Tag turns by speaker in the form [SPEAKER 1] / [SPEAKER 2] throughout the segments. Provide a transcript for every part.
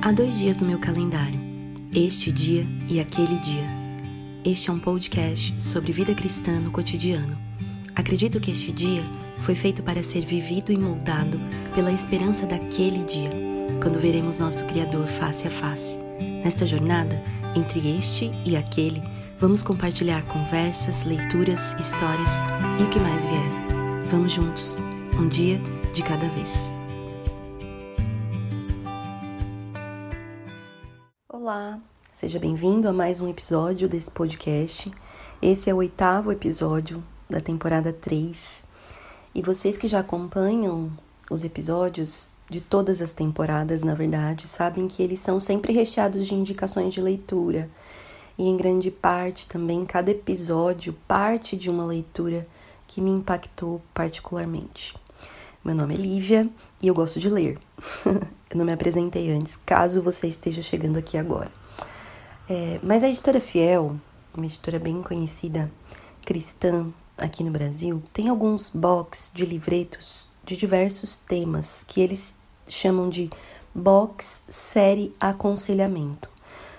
[SPEAKER 1] Há dois dias no meu calendário, este dia e aquele dia. Este é um podcast sobre vida cristã no cotidiano. Acredito que este dia foi feito para ser vivido e moldado pela esperança daquele dia, quando veremos nosso Criador face a face. Nesta jornada, entre este e aquele, vamos compartilhar conversas, leituras, histórias e o que mais vier. Vamos juntos, um dia de cada vez. Seja bem-vindo a mais um episódio desse podcast. Esse é o oitavo episódio da temporada 3. E vocês que já acompanham os episódios de todas as temporadas, na verdade, sabem que eles são sempre recheados de indicações de leitura. E em grande parte também, cada episódio parte de uma leitura que me impactou particularmente. Meu nome é Lívia e eu gosto de ler. Eu não me apresentei antes, caso você esteja chegando aqui agora. É, mas a editora Fiel, uma editora bem conhecida, cristã, aqui no Brasil, tem alguns box de livretos de diversos temas que eles chamam de box série aconselhamento.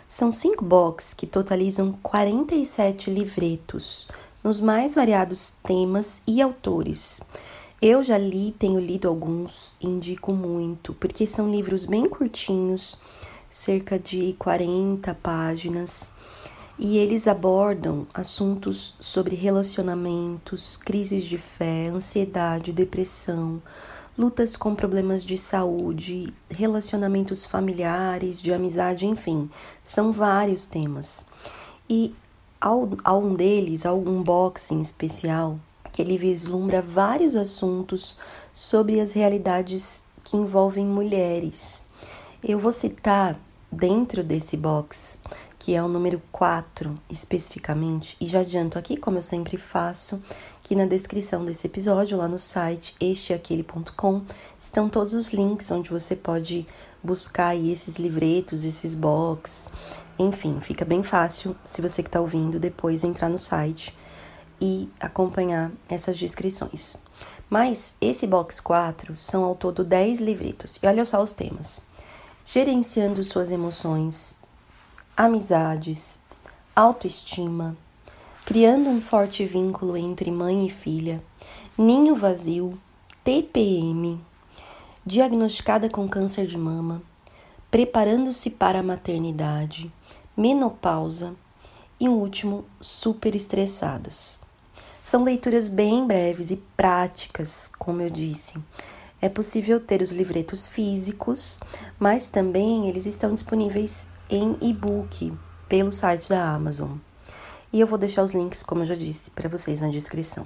[SPEAKER 1] São cinco box que totalizam 47 livretos nos mais variados temas e autores. Eu já li, tenho lido alguns, indico muito, porque são livros bem curtinhos, cerca de 40 páginas, e eles abordam assuntos sobre relacionamentos, crises de fé, ansiedade, depressão, lutas com problemas de saúde, relacionamentos familiares, de amizade, enfim, são vários temas. E ao um deles, algum boxing especial, que ele vislumbra vários assuntos sobre as realidades que envolvem mulheres. Eu vou citar dentro desse box, que é o número 4 especificamente, e já adianto aqui, como eu sempre faço, que na descrição desse episódio, lá no site esteaquele.com, estão todos os links onde você pode buscar esses livretos, esses box, enfim, fica bem fácil se você que está ouvindo depois entrar no site e acompanhar essas descrições. Mas esse box 4 são ao todo 10 livretos. E olha só os temas: gerenciando suas emoções, amizades, autoestima, criando um forte vínculo entre mãe e filha, ninho vazio, TPM, diagnosticada com câncer de mama, preparando-se para a maternidade, menopausa e o último, super estressadas. São leituras bem breves e práticas, como eu disse. É possível ter os livretos físicos, mas também eles estão disponíveis em e-book pelo site da Amazon. E eu vou deixar os links, como eu já disse, para vocês na descrição.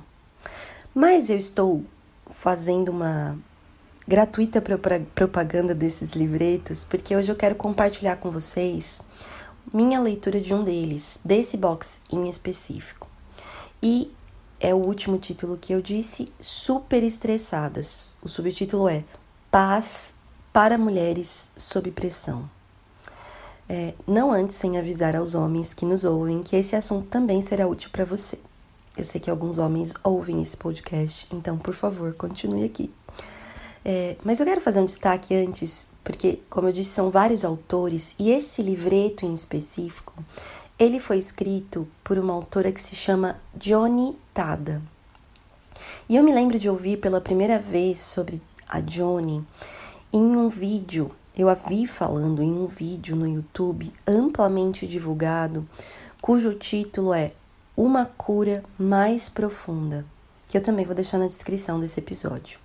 [SPEAKER 1] Mas eu estou fazendo uma gratuita propaganda desses livretos, porque hoje eu quero compartilhar com vocês minha leitura de um deles, desse box em específico. E é o último título que eu disse, Super Estressadas. O subtítulo é Paz para Mulheres sob Pressão. É, não antes sem avisar aos homens que nos ouvem que esse assunto também será útil para você. Eu sei que alguns homens ouvem esse podcast, então por favor, continue aqui. É, mas eu quero fazer um destaque antes, porque, como eu disse, são vários autores e esse livreto em específico ele foi escrito por uma autora que se chama Johnny Tada. E eu me lembro de ouvir pela primeira vez sobre a Johnny em um vídeo. Eu a vi falando em um vídeo no YouTube amplamente divulgado, cujo título é Uma Cura Mais Profunda, que eu também vou deixar na descrição desse episódio.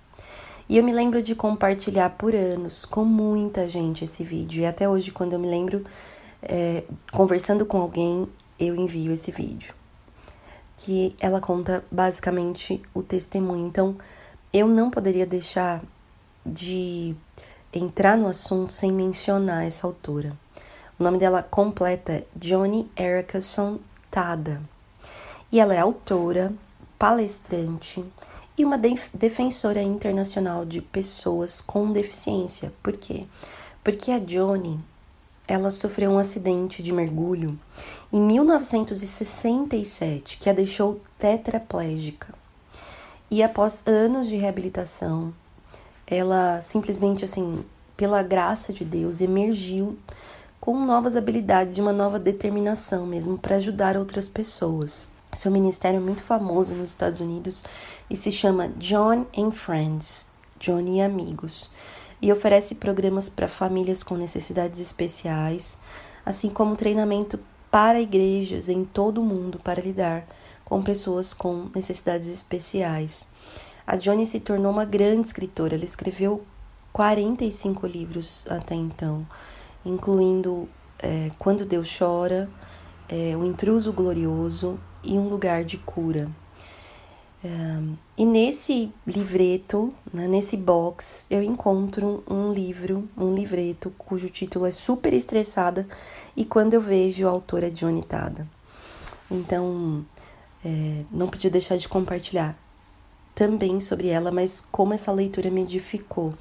[SPEAKER 1] E eu me lembro de compartilhar por anos com muita gente esse vídeo, e até hoje, quando eu me lembro é, conversando com alguém, eu envio esse vídeo. Que ela conta basicamente o testemunho. Então, eu não poderia deixar de entrar no assunto sem mencionar essa autora. O nome dela completa é Johnny Erickson Tada. E ela é autora, palestrante e uma defensora internacional de pessoas com deficiência. Por quê? Porque a Johnny ela sofreu um acidente de mergulho em 1967 que a deixou tetraplégica. E após anos de reabilitação, ela simplesmente assim pela graça de Deus, emergiu com novas habilidades e uma nova determinação mesmo para ajudar outras pessoas. Seu ministério é muito famoso nos Estados Unidos e se chama John and Friends, John e Amigos, e oferece programas para famílias com necessidades especiais, assim como treinamento para igrejas em todo o mundo para lidar com pessoas com necessidades especiais. A Johnny se tornou uma grande escritora. Ela escreveu 45 livros até então, incluindo é, Quando Deus Chora, é, O Intruso Glorioso e Um Lugar de Cura. É, e nesse livreto, né, nesse box, eu encontro um livro, um livreto cujo título é Super Estressada e quando eu vejo a autora Johnny Tada. Então, é, não podia deixar de compartilhar também sobre ela, mas como essa leitura me edificou.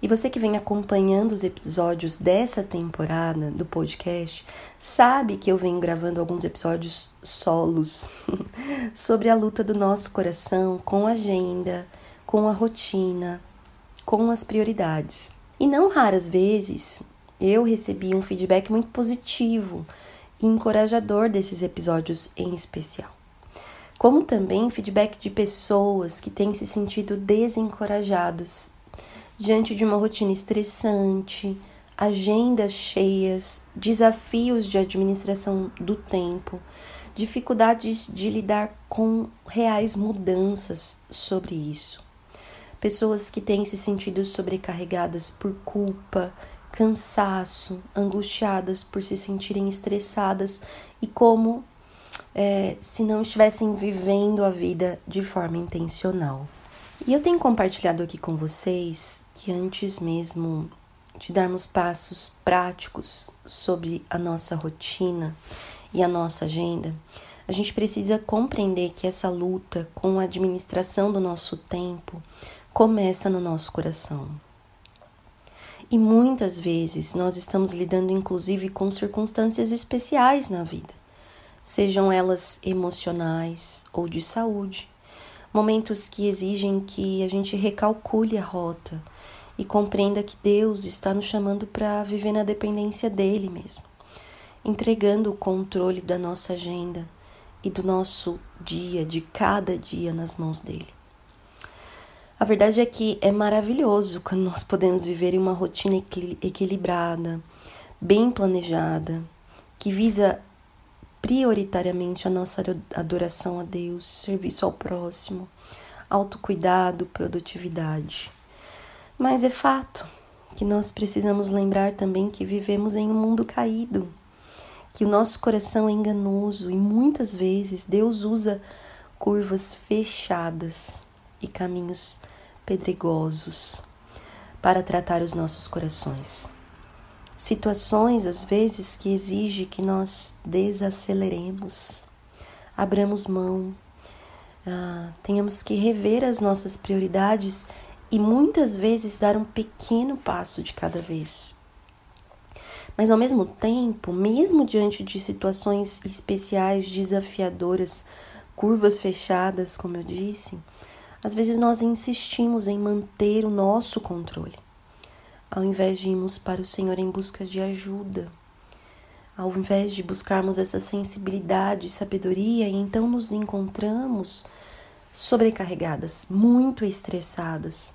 [SPEAKER 1] E você que vem acompanhando os episódios dessa temporada do podcast, sabe que eu venho gravando alguns episódios solos sobre a luta do nosso coração com a agenda, com a rotina, com as prioridades. E não raras vezes eu recebi um feedback muito positivo e encorajador desses episódios em especial como também feedback de pessoas que têm se sentido desencorajadas diante de uma rotina estressante, agendas cheias, desafios de administração do tempo, dificuldades de lidar com reais mudanças sobre isso. Pessoas que têm se sentido sobrecarregadas por culpa, cansaço, angustiadas por se sentirem estressadas e como é, se não estivessem vivendo a vida de forma intencional. E eu tenho compartilhado aqui com vocês que antes mesmo de darmos passos práticos sobre a nossa rotina e a nossa agenda, a gente precisa compreender que essa luta com a administração do nosso tempo começa no nosso coração. E muitas vezes nós estamos lidando inclusive com circunstâncias especiais na vida sejam elas emocionais ou de saúde, momentos que exigem que a gente recalcule a rota e compreenda que Deus está nos chamando para viver na dependência dele mesmo, entregando o controle da nossa agenda e do nosso dia, de cada dia nas mãos dele. A verdade é que é maravilhoso quando nós podemos viver em uma rotina equilibrada, bem planejada, que visa prioritariamente a nossa adoração a Deus, serviço ao próximo, autocuidado, produtividade. Mas é fato que nós precisamos lembrar também que vivemos em um mundo caído, que o nosso coração é enganoso e muitas vezes Deus usa curvas fechadas e caminhos pedregosos para tratar os nossos corações situações às vezes que exige que nós desaceleremos, abramos mão, ah, tenhamos que rever as nossas prioridades e muitas vezes dar um pequeno passo de cada vez. Mas ao mesmo tempo, mesmo diante de situações especiais, desafiadoras, curvas fechadas, como eu disse, às vezes nós insistimos em manter o nosso controle ao invés de irmos para o Senhor em busca de ajuda, ao invés de buscarmos essa sensibilidade e sabedoria, e então nos encontramos sobrecarregadas, muito estressadas,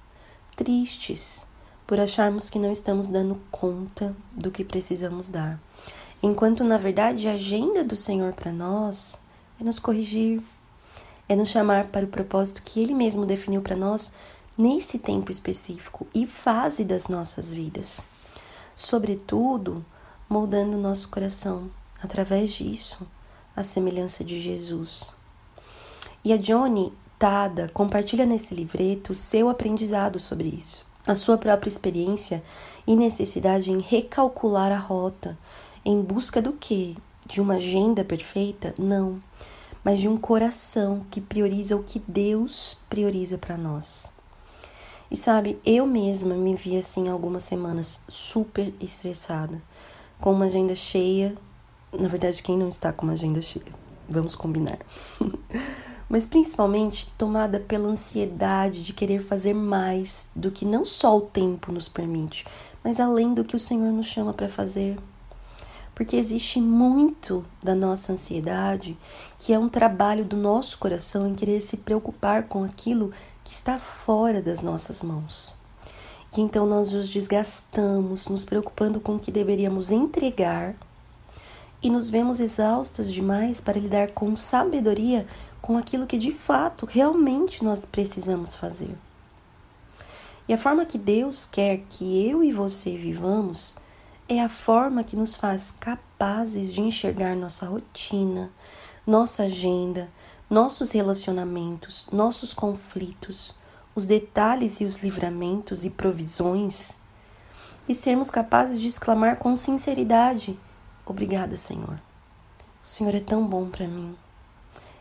[SPEAKER 1] tristes, por acharmos que não estamos dando conta do que precisamos dar. Enquanto, na verdade, a agenda do Senhor para nós é nos corrigir, é nos chamar para o propósito que Ele mesmo definiu para nós nesse tempo específico e fase das nossas vidas. Sobretudo, moldando o nosso coração através disso, a semelhança de Jesus. E a Johnny Tada compartilha nesse livreto seu aprendizado sobre isso, a sua própria experiência e necessidade em recalcular a rota, em busca do quê? De uma agenda perfeita? Não, mas de um coração que prioriza o que Deus prioriza para nós. E sabe, eu mesma me vi assim algumas semanas super estressada, com uma agenda cheia. Na verdade, quem não está com uma agenda cheia? Vamos combinar. mas principalmente tomada pela ansiedade de querer fazer mais do que não só o tempo nos permite, mas além do que o Senhor nos chama para fazer. Porque existe muito da nossa ansiedade que é um trabalho do nosso coração em querer se preocupar com aquilo que está fora das nossas mãos. E então nós nos desgastamos, nos preocupando com o que deveríamos entregar e nos vemos exaustas demais para lidar com sabedoria com aquilo que de fato realmente nós precisamos fazer. E a forma que Deus quer que eu e você vivamos é a forma que nos faz capazes de enxergar nossa rotina, nossa agenda, nossos relacionamentos, nossos conflitos, os detalhes e os livramentos e provisões, e sermos capazes de exclamar com sinceridade: Obrigada, Senhor. O Senhor é tão bom para mim,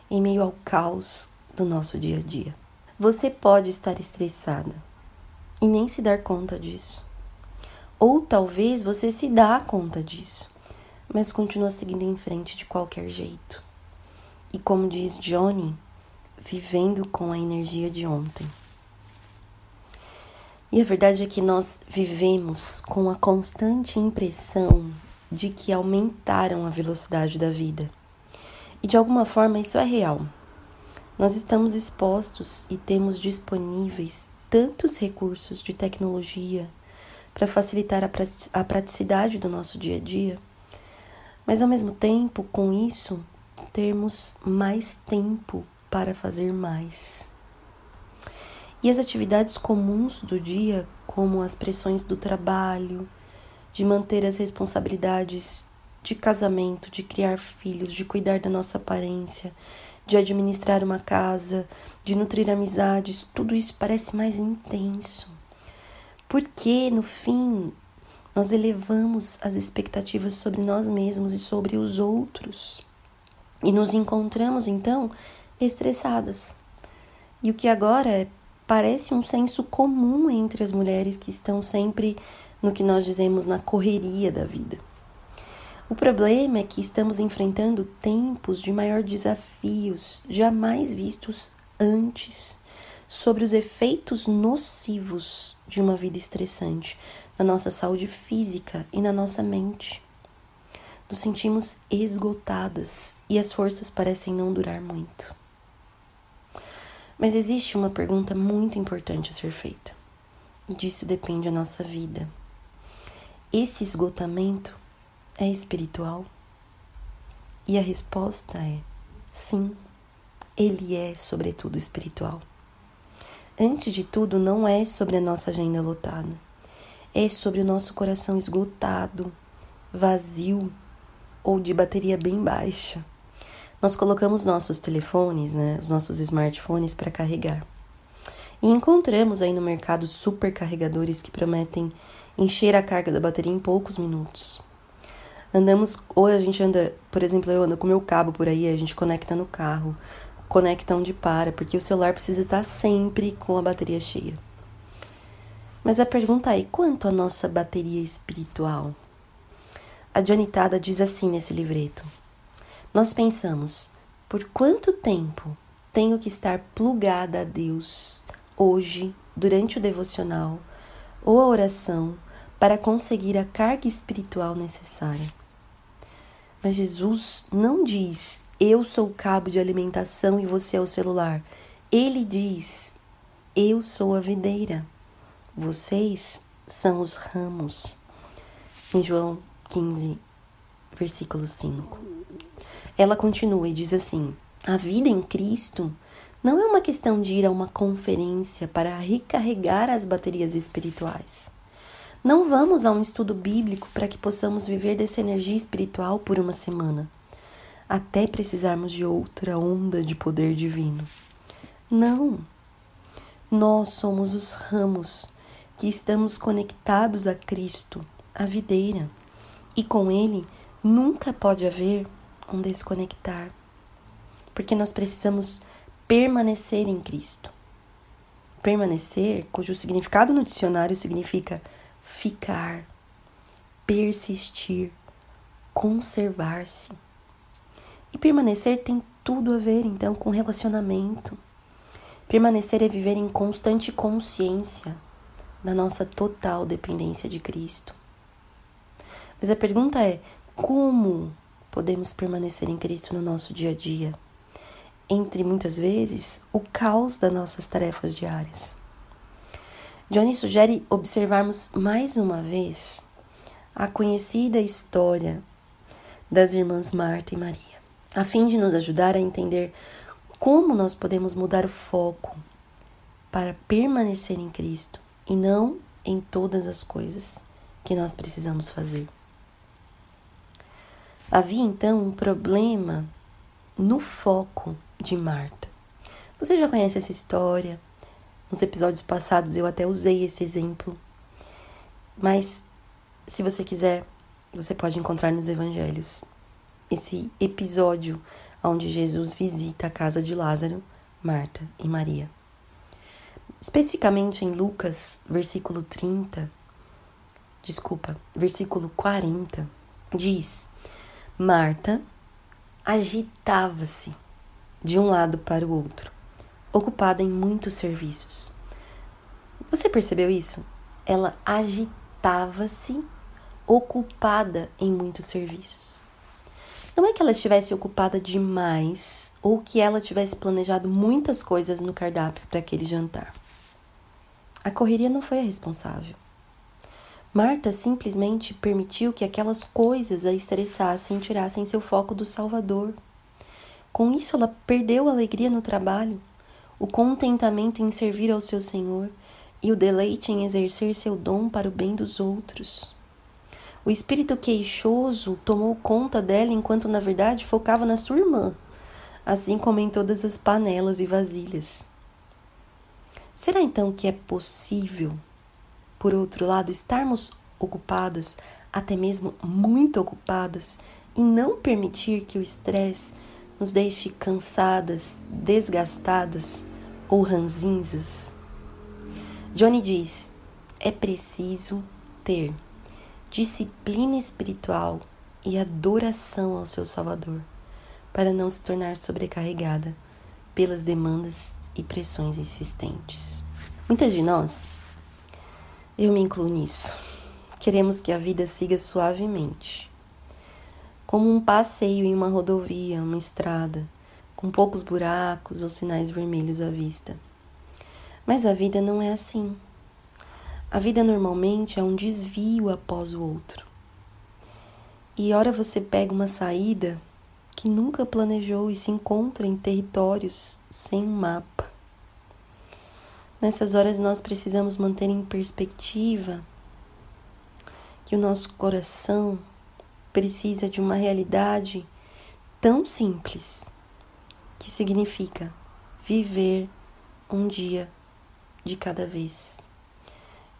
[SPEAKER 1] em meio ao caos do nosso dia a dia. Você pode estar estressada e nem se dar conta disso. Ou talvez você se dá conta disso, mas continua seguindo em frente de qualquer jeito. E como diz Johnny, vivendo com a energia de ontem. E a verdade é que nós vivemos com a constante impressão de que aumentaram a velocidade da vida. E de alguma forma isso é real. Nós estamos expostos e temos disponíveis tantos recursos de tecnologia para facilitar a praticidade do nosso dia a dia, mas ao mesmo tempo, com isso, termos mais tempo para fazer mais. E as atividades comuns do dia, como as pressões do trabalho, de manter as responsabilidades de casamento, de criar filhos, de cuidar da nossa aparência, de administrar uma casa, de nutrir amizades, tudo isso parece mais intenso. Porque, no fim, nós elevamos as expectativas sobre nós mesmos e sobre os outros. E nos encontramos, então, estressadas. E o que agora é, parece um senso comum entre as mulheres que estão sempre no que nós dizemos na correria da vida. O problema é que estamos enfrentando tempos de maior desafios jamais vistos antes sobre os efeitos nocivos de uma vida estressante na nossa saúde física e na nossa mente. Nos sentimos esgotadas e as forças parecem não durar muito. Mas existe uma pergunta muito importante a ser feita, e disso depende a nossa vida. Esse esgotamento é espiritual? E a resposta é sim, ele é sobretudo espiritual. Antes de tudo, não é sobre a nossa agenda lotada, é sobre o nosso coração esgotado, vazio ou de bateria bem baixa. Nós colocamos nossos telefones, né, os nossos smartphones para carregar. E encontramos aí no mercado supercarregadores que prometem encher a carga da bateria em poucos minutos. Andamos, ou a gente anda, por exemplo, eu ando com meu cabo por aí, a gente conecta no carro, conecta onde para, porque o celular precisa estar sempre com a bateria cheia. Mas a pergunta é: quanto a nossa bateria espiritual? A Johnny Tada diz assim nesse livreto: Nós pensamos, por quanto tempo tenho que estar plugada a Deus hoje, durante o devocional ou a oração, para conseguir a carga espiritual necessária. Mas Jesus não diz: Eu sou o cabo de alimentação e você é o celular. Ele diz: Eu sou a videira. Vocês são os ramos. Em João 15, versículo 5. Ela continua e diz assim: A vida em Cristo não é uma questão de ir a uma conferência para recarregar as baterias espirituais. Não vamos a um estudo bíblico para que possamos viver dessa energia espiritual por uma semana, até precisarmos de outra onda de poder divino. Não. Nós somos os ramos que estamos conectados a Cristo, a videira, e com Ele nunca pode haver um desconectar, porque nós precisamos permanecer em Cristo. Permanecer, cujo significado no dicionário significa ficar, persistir, conservar-se. E permanecer tem tudo a ver então com relacionamento. Permanecer é viver em constante consciência da nossa total dependência de Cristo. Mas a pergunta é: como podemos permanecer em Cristo no nosso dia a dia? Entre muitas vezes o caos das nossas tarefas diárias. Johnny sugere observarmos mais uma vez a conhecida história das irmãs Marta e Maria, a fim de nos ajudar a entender como nós podemos mudar o foco para permanecer em Cristo e não em todas as coisas que nós precisamos fazer. Havia então um problema no foco de Marta. Você já conhece essa história? Nos episódios passados eu até usei esse exemplo. Mas se você quiser, você pode encontrar nos evangelhos esse episódio onde Jesus visita a casa de Lázaro, Marta e Maria. Especificamente em Lucas, versículo 30, desculpa, versículo 40, diz: Marta agitava-se de um lado para o outro, ocupada em muitos serviços. Você percebeu isso? Ela agitava-se, ocupada em muitos serviços. Não é que ela estivesse ocupada demais ou que ela tivesse planejado muitas coisas no cardápio para aquele jantar. A correria não foi a responsável. Marta simplesmente permitiu que aquelas coisas a estressassem e tirassem seu foco do Salvador. Com isso, ela perdeu a alegria no trabalho, o contentamento em servir ao seu Senhor e o deleite em exercer seu dom para o bem dos outros. O espírito queixoso tomou conta dela enquanto, na verdade, focava na sua irmã, assim como em todas as panelas e vasilhas. Será então que é possível, por outro lado, estarmos ocupadas, até mesmo muito ocupadas, e não permitir que o estresse nos deixe cansadas, desgastadas ou ranzinzas? Johnny diz: é preciso ter disciplina espiritual e adoração ao seu Salvador, para não se tornar sobrecarregada pelas demandas e pressões insistentes. Muitas de nós, eu me incluo nisso, queremos que a vida siga suavemente, como um passeio em uma rodovia, uma estrada, com poucos buracos ou sinais vermelhos à vista. Mas a vida não é assim. A vida normalmente é um desvio após o outro. E ora você pega uma saída que nunca planejou e se encontra em territórios sem um mapa. Nessas horas nós precisamos manter em perspectiva que o nosso coração precisa de uma realidade tão simples que significa viver um dia de cada vez.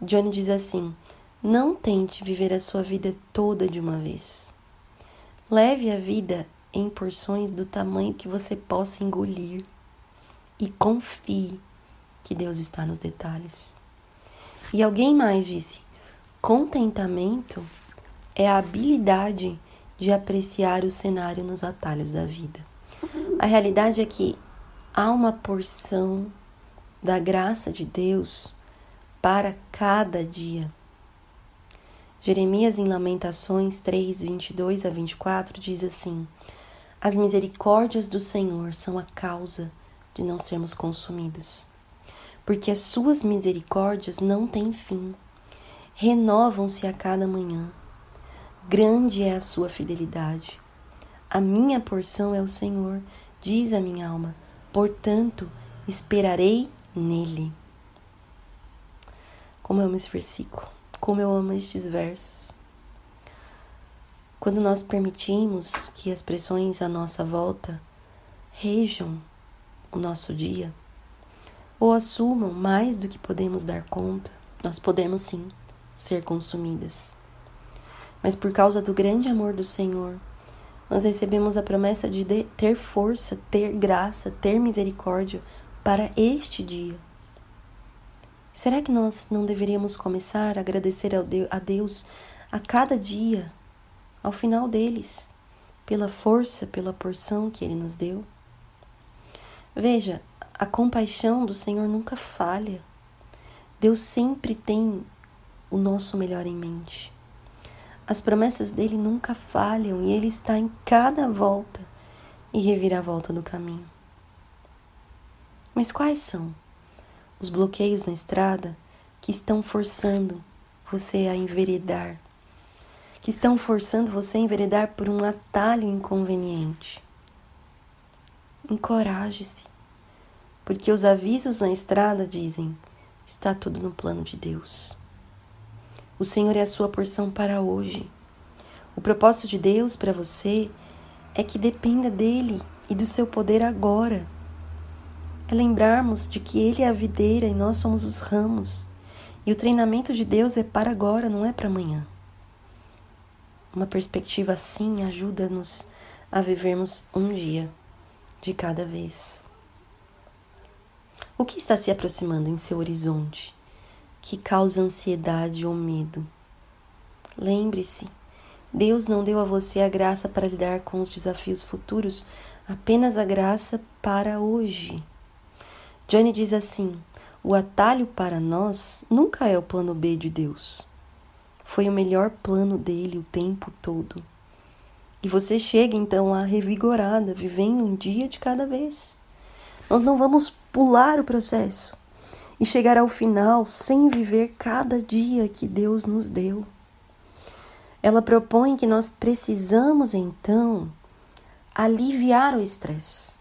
[SPEAKER 1] Johnny diz assim: não tente viver a sua vida toda de uma vez. Leve a vida em porções do tamanho que você possa engolir e confie que Deus está nos detalhes. E alguém mais disse: contentamento é a habilidade de apreciar o cenário nos atalhos da vida. A realidade é que há uma porção da graça de Deus para cada dia. Jeremias, em Lamentações 3, 22 a 24, diz assim: As misericórdias do Senhor são a causa de não sermos consumidos, porque as suas misericórdias não têm fim, renovam-se a cada manhã. Grande é a sua fidelidade. A minha porção é o Senhor, diz a minha alma, portanto esperarei nele. Como eu amo esse versículo, como eu amo estes versos. Quando nós permitimos que as pressões à nossa volta rejam o nosso dia, ou assumam mais do que podemos dar conta, nós podemos sim ser consumidas. Mas por causa do grande amor do Senhor, nós recebemos a promessa de ter força, ter graça, ter misericórdia para este dia. Será que nós não deveríamos começar a agradecer a Deus a cada dia, ao final deles, pela força, pela porção que Ele nos deu? Veja, a compaixão do Senhor nunca falha. Deus sempre tem o nosso melhor em mente. As promessas dele nunca falham e ele está em cada volta e reviravolta do caminho. Mas quais são os bloqueios na estrada que estão forçando você a enveredar? Que estão forçando você a enveredar por um atalho inconveniente? Encoraje-se, porque os avisos na estrada dizem: está tudo no plano de Deus. O Senhor é a sua porção para hoje. O propósito de Deus para você é que dependa dele e do seu poder agora. É lembrarmos de que ele é a videira e nós somos os ramos. E o treinamento de Deus é para agora, não é para amanhã. Uma perspectiva assim ajuda-nos a vivermos um dia de cada vez. O que está se aproximando em seu horizonte? que causa ansiedade ou medo. Lembre-se, Deus não deu a você a graça para lidar com os desafios futuros, apenas a graça para hoje. Johnny diz assim: o atalho para nós nunca é o plano B de Deus. Foi o melhor plano dele o tempo todo. E você chega então lá revigorada, vivendo um dia de cada vez. Nós não vamos pular o processo e chegar ao final sem viver cada dia que Deus nos deu. Ela propõe que nós precisamos então aliviar o estresse.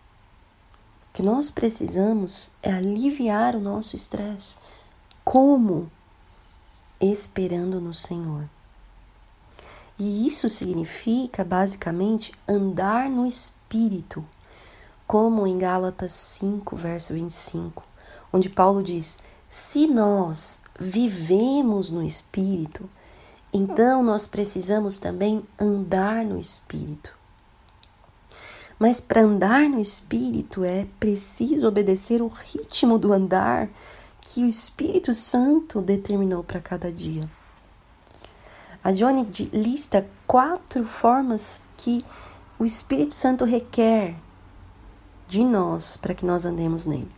[SPEAKER 1] Que nós precisamos é aliviar o nosso estresse. Como? Esperando no Senhor. E isso significa, basicamente, andar no Espírito, como em Gálatas 5, verso 25 onde Paulo diz: se nós vivemos no Espírito, então nós precisamos também andar no Espírito. Mas para andar no Espírito é preciso obedecer o ritmo do andar que o Espírito Santo determinou para cada dia. A Johnny lista quatro formas que o Espírito Santo requer de nós para que nós andemos nele.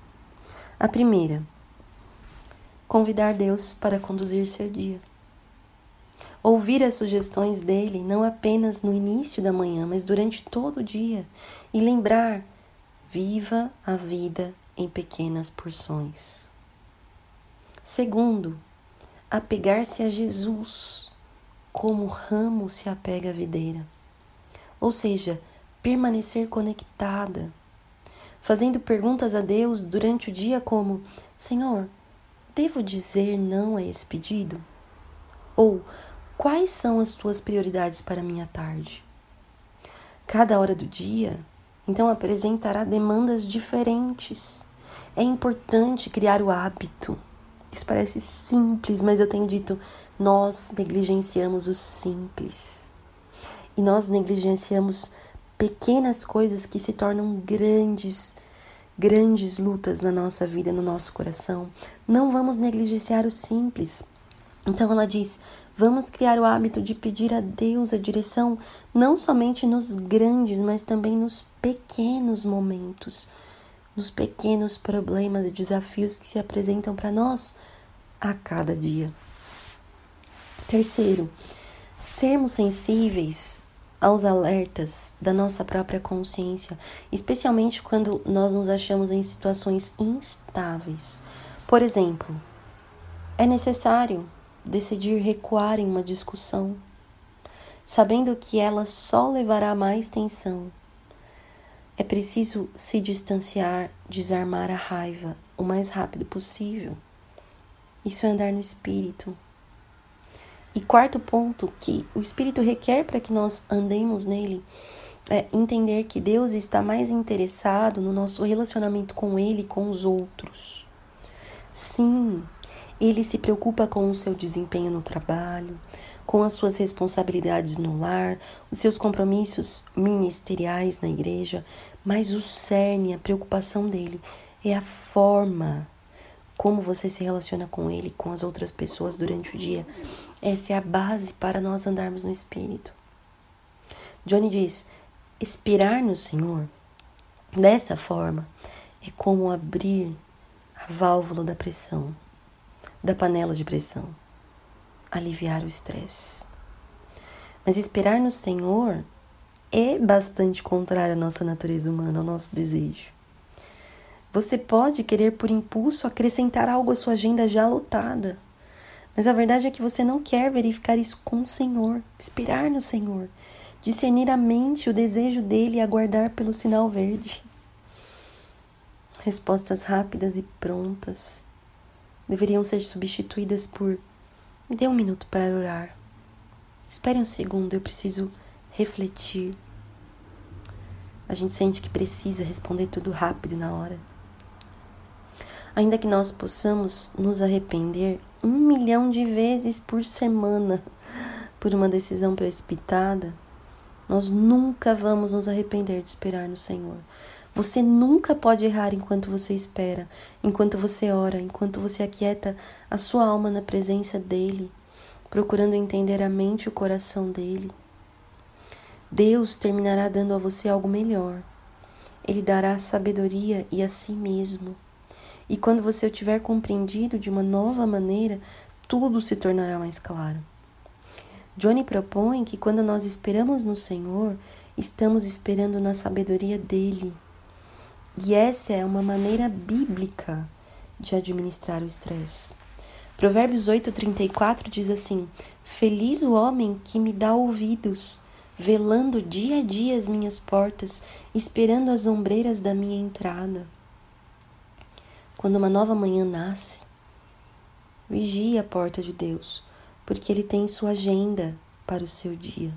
[SPEAKER 1] A primeira, convidar Deus para conduzir seu dia. Ouvir as sugestões dele não apenas no início da manhã, mas durante todo o dia. E lembrar: viva a vida em pequenas porções. Segundo, apegar-se a Jesus, como ramo se apega à videira. Ou seja, permanecer conectada fazendo perguntas a Deus durante o dia como: Senhor, devo dizer não a esse pedido? Ou quais são as tuas prioridades para minha tarde? Cada hora do dia, então, apresentará demandas diferentes. É importante criar o hábito. Isso parece simples, mas eu tenho dito, nós negligenciamos o simples. E nós negligenciamos pequenas coisas que se tornam grandes, grandes lutas na nossa vida, no nosso coração. Não vamos negligenciar o simples. Então ela diz: vamos criar o hábito de pedir a Deus a direção, não somente nos grandes, mas também nos pequenos momentos, nos pequenos problemas e desafios que se apresentam para nós a cada dia. Terceiro, sermos sensíveis aos alertas da nossa própria consciência, especialmente quando nós nos achamos em situações instáveis. Por exemplo, é necessário decidir recuar em uma discussão, sabendo que ela só levará mais tensão. É preciso se distanciar, desarmar a raiva o mais rápido possível. Isso é andar no espírito. E quarto ponto que o Espírito requer para que nós andemos nele é entender que Deus está mais interessado no nosso relacionamento com Ele e com os outros. Sim, Ele se preocupa com o seu desempenho no trabalho, com as suas responsabilidades no lar, os seus compromissos ministeriais na igreja, mas o cerne, a preocupação dele é a forma como você se relaciona com ele, com as outras pessoas durante o dia. Essa é a base para nós andarmos no Espírito. Johnny diz: esperar no Senhor dessa forma é como abrir a válvula da pressão, da panela de pressão, aliviar o estresse. Mas esperar no Senhor é bastante contrário à nossa natureza humana, ao nosso desejo. Você pode querer, por impulso, acrescentar algo à sua agenda já lotada. Mas a verdade é que você não quer verificar isso com o Senhor, esperar no Senhor, discernir a mente, o desejo dele e aguardar pelo sinal verde. Respostas rápidas e prontas deveriam ser substituídas por me dê um minuto para orar. Espere um segundo, eu preciso refletir. A gente sente que precisa responder tudo rápido na hora. Ainda que nós possamos nos arrepender um milhão de vezes por semana por uma decisão precipitada, nós nunca vamos nos arrepender de esperar no Senhor. Você nunca pode errar enquanto você espera, enquanto você ora, enquanto você aquieta a sua alma na presença dEle, procurando entender a mente e o coração dEle. Deus terminará dando a você algo melhor. Ele dará sabedoria e a si mesmo. E quando você o tiver compreendido de uma nova maneira, tudo se tornará mais claro. Johnny propõe que quando nós esperamos no Senhor, estamos esperando na sabedoria dele. E essa é uma maneira bíblica de administrar o estresse. Provérbios 8:34 diz assim: Feliz o homem que me dá ouvidos, velando dia a dia as minhas portas, esperando as ombreiras da minha entrada. Quando uma nova manhã nasce, vigie a porta de Deus, porque Ele tem sua agenda para o seu dia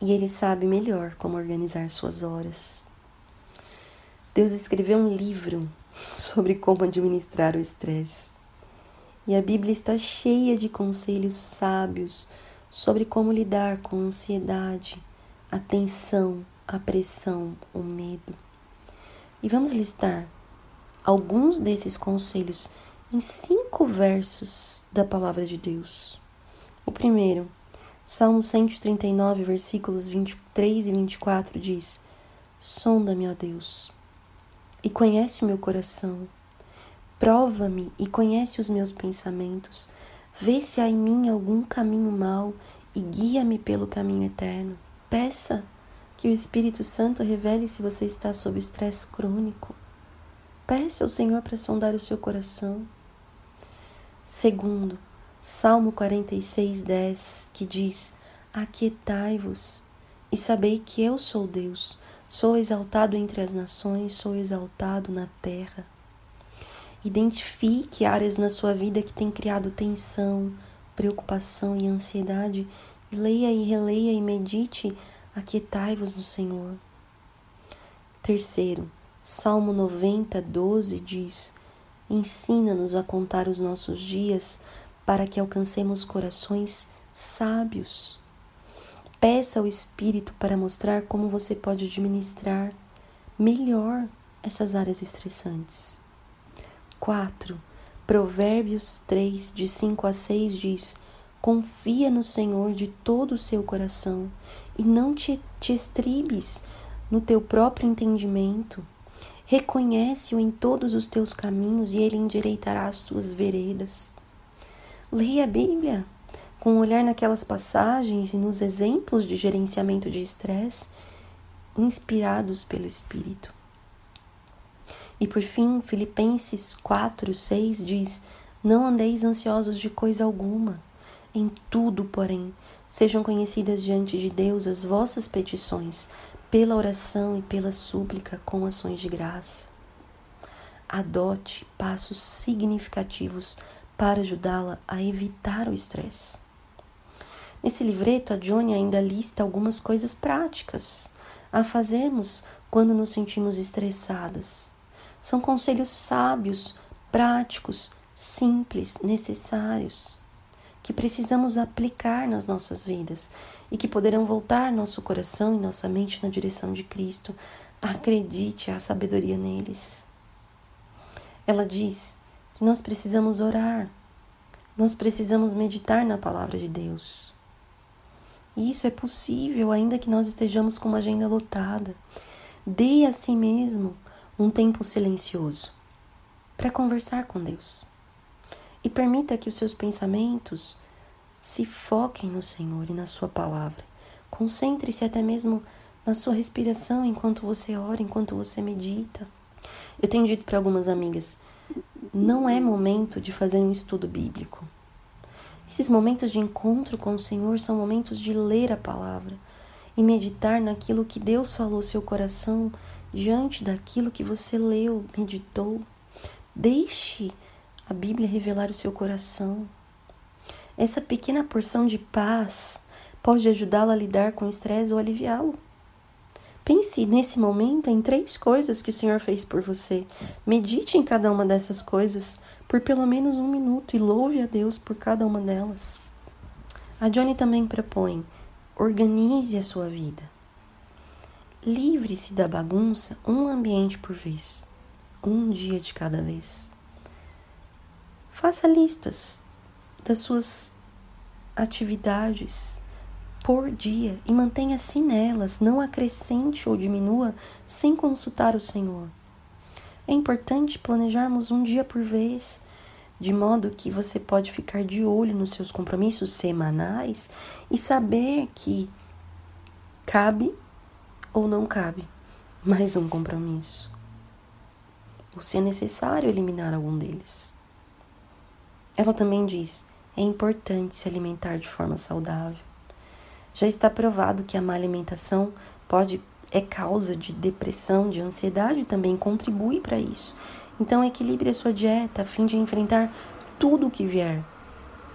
[SPEAKER 1] e Ele sabe melhor como organizar suas horas. Deus escreveu um livro sobre como administrar o estresse. E a Bíblia está cheia de conselhos sábios sobre como lidar com a ansiedade, a tensão, a pressão, o medo. E vamos listar alguns desses conselhos em cinco versos da palavra de Deus. O primeiro, Salmo 139, versículos 23 e 24 diz: Sonda-me, ó Deus, e conhece o meu coração. Prova-me e conhece os meus pensamentos. Vê se há em mim algum caminho mau e guia-me pelo caminho eterno. Peça que o Espírito Santo revele se você está sob estresse crônico. Peça ao Senhor para sondar o seu coração. Segundo, Salmo 46, 10, que diz: Aquietai-vos e sabei que eu sou Deus, sou exaltado entre as nações, sou exaltado na terra. Identifique áreas na sua vida que têm criado tensão, preocupação e ansiedade, e leia e releia e medite, aquietai-vos no Senhor. Terceiro, Salmo 90, 12 diz: Ensina-nos a contar os nossos dias para que alcancemos corações sábios. Peça ao Espírito para mostrar como você pode administrar melhor essas áreas estressantes. 4. Provérbios 3, de 5 a 6 diz: Confia no Senhor de todo o seu coração e não te, te estribes no teu próprio entendimento. Reconhece-o em todos os teus caminhos e ele endireitará as tuas veredas. Leia a Bíblia com um olhar naquelas passagens e nos exemplos de gerenciamento de estresse inspirados pelo Espírito. E por fim, Filipenses 4, 6 diz: Não andeis ansiosos de coisa alguma. Em tudo, porém, sejam conhecidas diante de Deus as vossas petições, pela oração e pela súplica com ações de graça. Adote passos significativos para ajudá-la a evitar o estresse. Nesse livreto, a Johnny ainda lista algumas coisas práticas a fazermos quando nos sentimos estressadas. São conselhos sábios, práticos, simples, necessários que precisamos aplicar nas nossas vidas e que poderão voltar nosso coração e nossa mente na direção de Cristo. Acredite a sabedoria neles. Ela diz que nós precisamos orar, nós precisamos meditar na palavra de Deus. E isso é possível ainda que nós estejamos com uma agenda lotada. Dê a si mesmo um tempo silencioso para conversar com Deus. E permita que os seus pensamentos se foquem no Senhor e na Sua palavra. Concentre-se até mesmo na sua respiração enquanto você ora, enquanto você medita. Eu tenho dito para algumas amigas: não é momento de fazer um estudo bíblico. Esses momentos de encontro com o Senhor são momentos de ler a palavra e meditar naquilo que Deus falou ao seu coração diante daquilo que você leu, meditou. Deixe a Bíblia revelar o seu coração. Essa pequena porção de paz pode ajudá-la a lidar com o estresse ou aliviá-lo. Pense nesse momento em três coisas que o Senhor fez por você. Medite em cada uma dessas coisas por pelo menos um minuto e louve a Deus por cada uma delas. A Johnny também propõe: organize a sua vida. Livre-se da bagunça um ambiente por vez, um dia de cada vez. Faça listas das suas atividades por dia e mantenha-se nelas, não acrescente ou diminua sem consultar o Senhor. É importante planejarmos um dia por vez, de modo que você pode ficar de olho nos seus compromissos semanais e saber que cabe ou não cabe mais um compromisso. Ou se é necessário eliminar algum deles. Ela também diz: é importante se alimentar de forma saudável. Já está provado que a má alimentação pode é causa de depressão, de ansiedade também contribui para isso. Então equilibre a sua dieta a fim de enfrentar tudo o que vier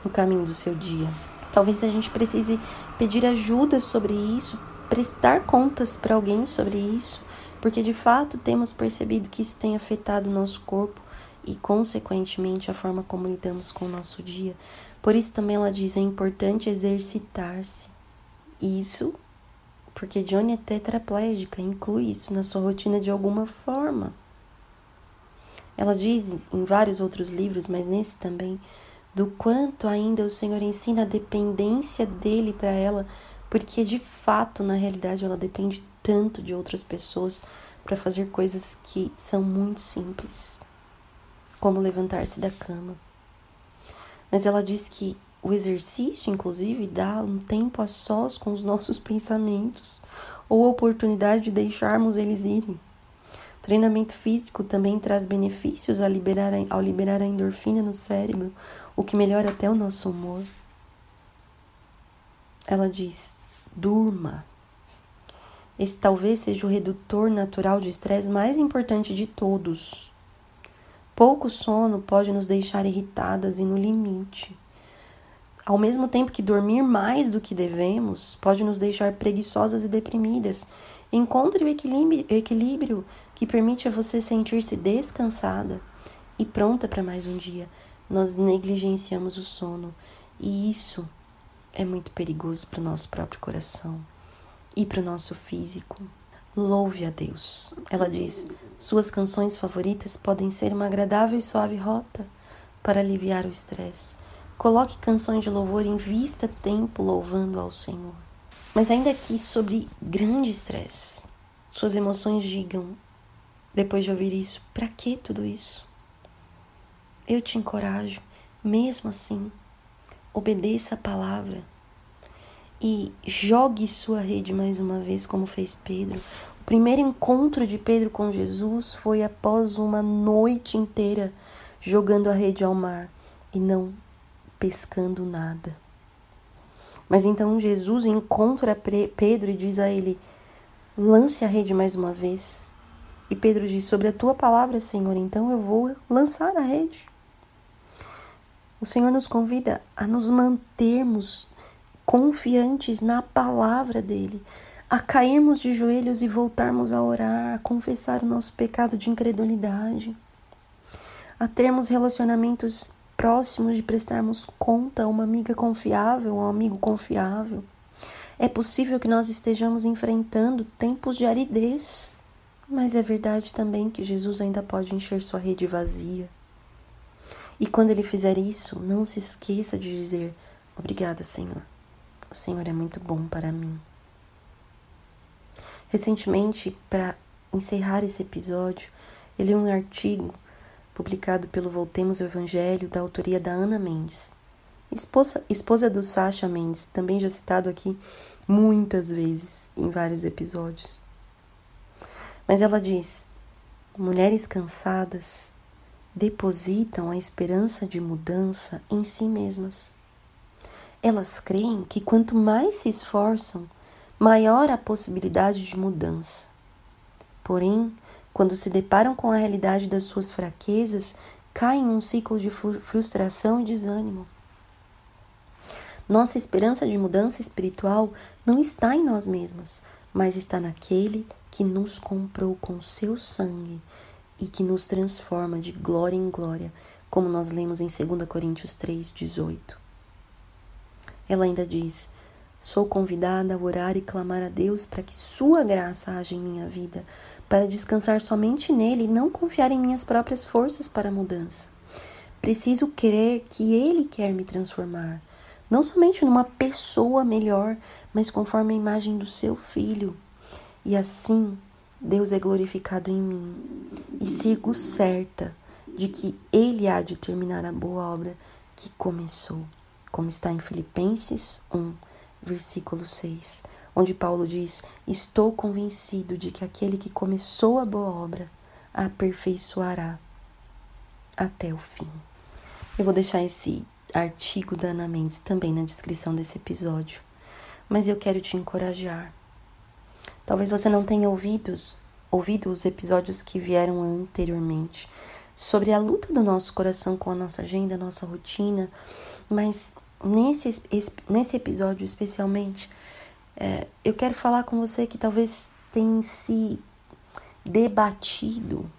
[SPEAKER 1] no caminho do seu dia. Talvez a gente precise pedir ajuda sobre isso, prestar contas para alguém sobre isso, porque de fato temos percebido que isso tem afetado o nosso corpo e, consequentemente, a forma como lidamos com o nosso dia. Por isso, também ela diz: é importante exercitar-se. Isso porque Johnny é tetraplégica, inclui isso na sua rotina de alguma forma. Ela diz em vários outros livros, mas nesse também, do quanto ainda o Senhor ensina a dependência dele para ela, porque de fato, na realidade, ela depende tanto de outras pessoas para fazer coisas que são muito simples, como levantar-se da cama. Mas ela diz que o exercício, inclusive, dá um tempo a sós com os nossos pensamentos, ou a oportunidade de deixarmos eles irem. O treinamento físico também traz benefícios ao liberar, ao liberar a endorfina no cérebro, o que melhora até o nosso humor. Ela diz: durma. Esse talvez seja o redutor natural de estresse mais importante de todos. Pouco sono pode nos deixar irritadas e no limite. Ao mesmo tempo que dormir mais do que devemos pode nos deixar preguiçosas e deprimidas, encontre o equilíbrio, que permite a você sentir-se descansada e pronta para mais um dia. Nós negligenciamos o sono e isso é muito perigoso para o nosso próprio coração e para o nosso físico. Louve a Deus. Ela diz: suas canções favoritas podem ser uma agradável e suave rota para aliviar o estresse Coloque canções de louvor, invista tempo louvando ao Senhor. Mas ainda que sobre grande estresse, suas emoções digam, depois de ouvir isso, para que tudo isso? Eu te encorajo, mesmo assim, obedeça a palavra e jogue sua rede mais uma vez, como fez Pedro. O primeiro encontro de Pedro com Jesus foi após uma noite inteira jogando a rede ao mar e não pescando nada. Mas então Jesus encontra Pedro e diz a ele: lance a rede mais uma vez. E Pedro diz: Sobre a tua palavra, Senhor, então eu vou lançar a rede. O Senhor nos convida a nos mantermos confiantes na palavra dele, a cairmos de joelhos e voltarmos a orar, a confessar o nosso pecado de incredulidade, a termos relacionamentos próximos de prestarmos conta a uma amiga confiável, um amigo confiável. É possível que nós estejamos enfrentando tempos de aridez, mas é verdade também que Jesus ainda pode encher sua rede vazia. E quando ele fizer isso, não se esqueça de dizer: Obrigada, Senhor. O Senhor é muito bom para mim. Recentemente, para encerrar esse episódio, eu li um artigo publicado pelo Voltemos o Evangelho, da autoria da Ana Mendes, esposa, esposa do Sacha Mendes, também já citado aqui muitas vezes em vários episódios. Mas ela diz: mulheres cansadas depositam a esperança de mudança em si mesmas. Elas creem que quanto mais se esforçam, maior a possibilidade de mudança. Porém, quando se deparam com a realidade das suas fraquezas, caem em um ciclo de frustração e desânimo. Nossa esperança de mudança espiritual não está em nós mesmas, mas está naquele que nos comprou com seu sangue e que nos transforma de glória em glória, como nós lemos em 2 Coríntios 3:18. Ela ainda diz: Sou convidada a orar e clamar a Deus para que Sua graça haja em minha vida, para descansar somente nele e não confiar em minhas próprias forças para a mudança. Preciso crer que Ele quer me transformar, não somente numa pessoa melhor, mas conforme a imagem do Seu Filho. E assim, Deus é glorificado em mim e sigo certa de que Ele há de terminar a boa obra que começou como está em Filipenses 1, versículo 6, onde Paulo diz: Estou convencido de que aquele que começou a boa obra a aperfeiçoará até o fim. Eu vou deixar esse artigo da Ana Mendes também na descrição desse episódio, mas eu quero te encorajar. Talvez você não tenha ouvido os episódios que vieram anteriormente sobre a luta do nosso coração com a nossa agenda, a nossa rotina, mas nesse, nesse episódio especialmente, é, eu quero falar com você que talvez tenha se debatido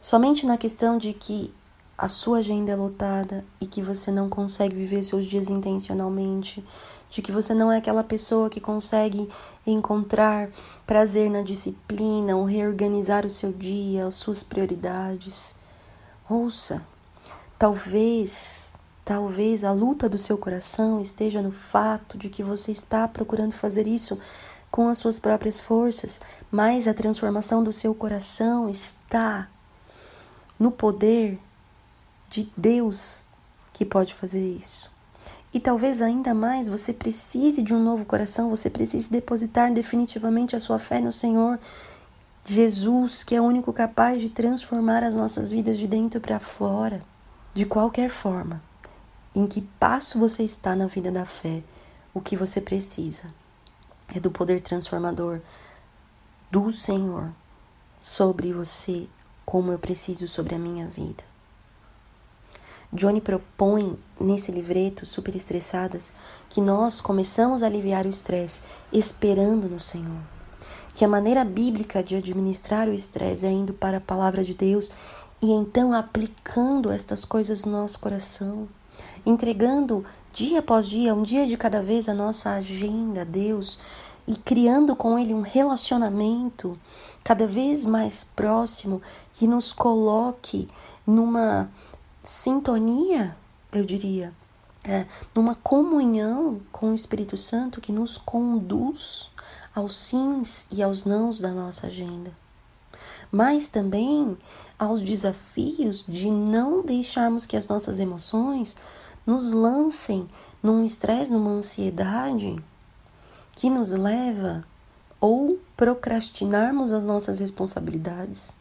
[SPEAKER 1] somente na questão de que a sua agenda é lotada e que você não consegue viver seus dias intencionalmente, de que você não é aquela pessoa que consegue encontrar prazer na disciplina ou reorganizar o seu dia, as suas prioridades. Ouça, talvez, talvez a luta do seu coração esteja no fato de que você está procurando fazer isso com as suas próprias forças, mas a transformação do seu coração está no poder de Deus que pode fazer isso. E talvez ainda mais você precise de um novo coração, você precise depositar definitivamente a sua fé no Senhor Jesus, que é o único capaz de transformar as nossas vidas de dentro para fora, de qualquer forma. Em que passo você está na vida da fé? O que você precisa é do poder transformador do Senhor sobre você, como eu preciso sobre a minha vida. Johnny propõe nesse livreto, Super Estressadas, que nós começamos a aliviar o estresse esperando no Senhor. Que a maneira bíblica de administrar o estresse é indo para a palavra de Deus e então aplicando estas coisas no nosso coração, entregando dia após dia, um dia de cada vez, a nossa agenda a Deus e criando com Ele um relacionamento cada vez mais próximo que nos coloque numa sintonia, eu diria, é, numa comunhão com o Espírito Santo que nos conduz aos sims e aos nãos da nossa agenda, mas também aos desafios de não deixarmos que as nossas emoções nos lancem num estresse, numa ansiedade que nos leva ou procrastinarmos as nossas responsabilidades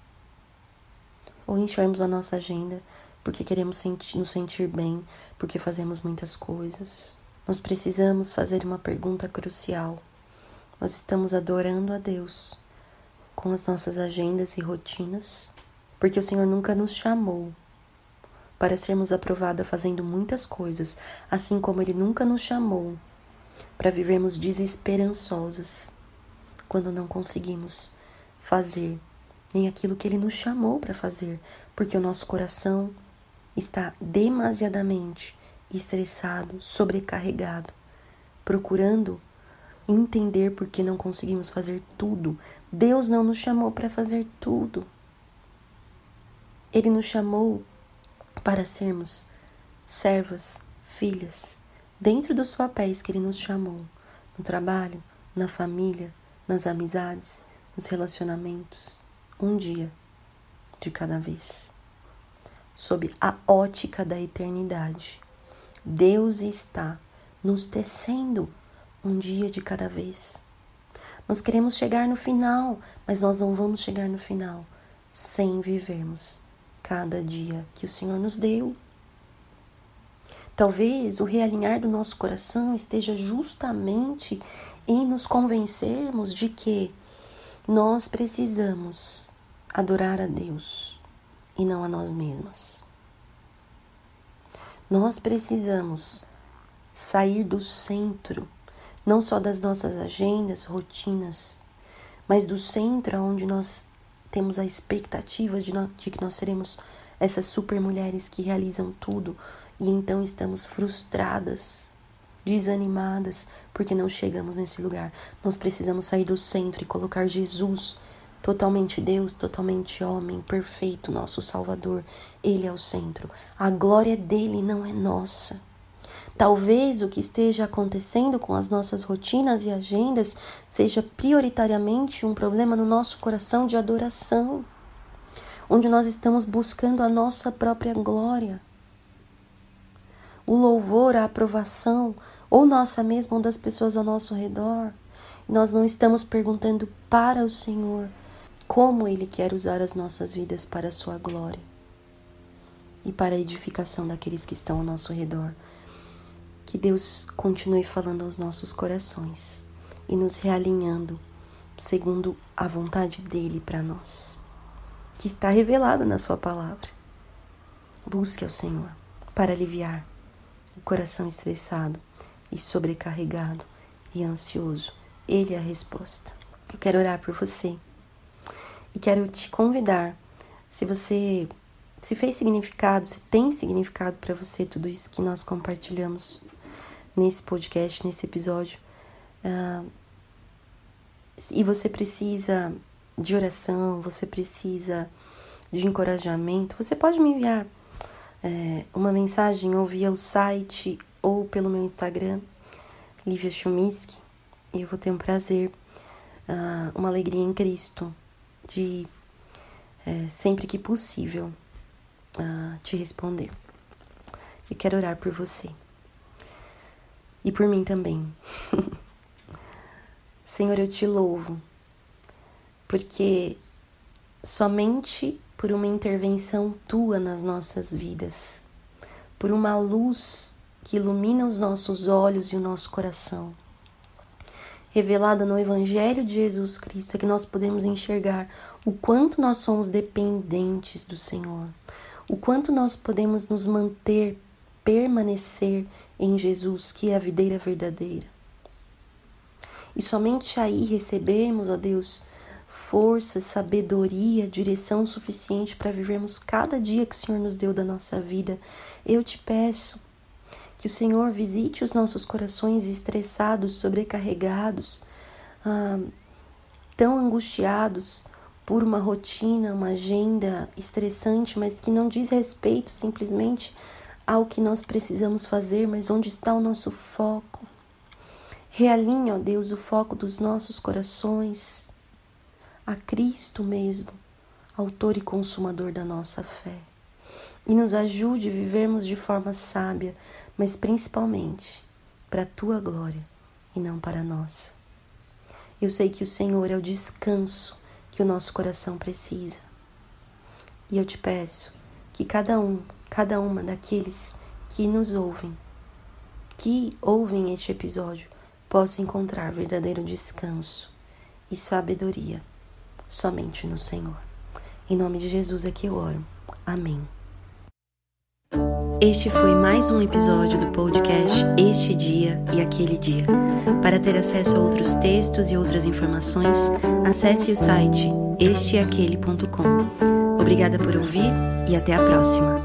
[SPEAKER 1] ou enchermos a nossa agenda porque queremos sentir, nos sentir bem, porque fazemos muitas coisas. Nós precisamos fazer uma pergunta crucial. Nós estamos adorando a Deus com as nossas agendas e rotinas, porque o Senhor nunca nos chamou para sermos aprovados fazendo muitas coisas, assim como Ele nunca nos chamou para vivermos desesperançosas quando não conseguimos fazer nem aquilo que Ele nos chamou para fazer, porque o nosso coração está demasiadamente estressado, sobrecarregado, procurando entender por que não conseguimos fazer tudo. Deus não nos chamou para fazer tudo. Ele nos chamou para sermos servas, filhas, dentro dos papéis que Ele nos chamou, no trabalho, na família, nas amizades, nos relacionamentos, um dia de cada vez, sob a ótica da eternidade. Deus está nos tecendo um dia de cada vez. Nós queremos chegar no final, mas nós não vamos chegar no final sem vivermos cada dia que o Senhor nos deu. Talvez o realinhar do nosso coração esteja justamente em nos convencermos de que nós precisamos adorar a Deus e não a nós mesmas. Nós precisamos sair do centro não só das nossas agendas, rotinas, mas do centro onde nós temos a expectativa de, de que nós seremos essas super mulheres que realizam tudo e então estamos frustradas, desanimadas porque não chegamos nesse lugar. Nós precisamos sair do centro e colocar Jesus, totalmente Deus, totalmente homem, perfeito, nosso Salvador. Ele é o centro. A glória dele não é nossa. Talvez o que esteja acontecendo com as nossas rotinas e agendas seja prioritariamente um problema no nosso coração de adoração, onde nós estamos buscando a nossa própria glória. O louvor, a aprovação, ou nossa mesma, ou das pessoas ao nosso redor. Nós não estamos perguntando para o Senhor como Ele quer usar as nossas vidas para a sua glória e para a edificação daqueles que estão ao nosso redor. Que Deus continue falando aos nossos corações e nos realinhando segundo a vontade dele para nós, que está revelada na Sua palavra. Busque ao Senhor para aliviar o coração estressado e sobrecarregado e ansioso. Ele é a resposta. Eu quero orar por você e quero te convidar, se você se fez significado, se tem significado para você tudo isso que nós compartilhamos nesse podcast, nesse episódio. Uh, e você precisa de oração, você precisa de encorajamento, você pode me enviar é, uma mensagem ou via o site ou pelo meu Instagram, Lívia Chumiski, e eu vou ter um prazer, uh, uma alegria em Cristo de é, sempre que possível uh, te responder. E quero orar por você e por mim também. Senhor, eu te louvo, porque somente por uma intervenção tua nas nossas vidas, por uma luz que ilumina os nossos olhos e o nosso coração, revelada no Evangelho de Jesus Cristo, é que nós podemos enxergar o quanto nós somos dependentes do Senhor, o quanto nós podemos nos manter permanecer em Jesus, que é a videira verdadeira. E somente aí recebermos, ó Deus, força, sabedoria, direção suficiente para vivermos cada dia que o Senhor nos deu da nossa vida. Eu te peço que o Senhor visite os nossos corações estressados, sobrecarregados, ah, tão angustiados por uma rotina, uma agenda estressante, mas que não diz respeito simplesmente ao que nós precisamos fazer, mas onde está o nosso foco? Realinha, ó Deus, o foco dos nossos corações a Cristo mesmo, autor e consumador da nossa fé. E nos ajude a vivermos de forma sábia, mas principalmente para a tua glória e não para a nossa. Eu sei que o Senhor é o descanso que o nosso coração precisa. E eu te peço que cada um cada uma daqueles que nos ouvem, que ouvem este episódio, possa encontrar verdadeiro descanso e sabedoria somente no Senhor. Em nome de Jesus é que eu oro. Amém. Este foi mais um episódio do podcast Este Dia e Aquele Dia. Para ter acesso a outros textos e outras informações, acesse o site esteaquele.com. Obrigada por ouvir e até a próxima.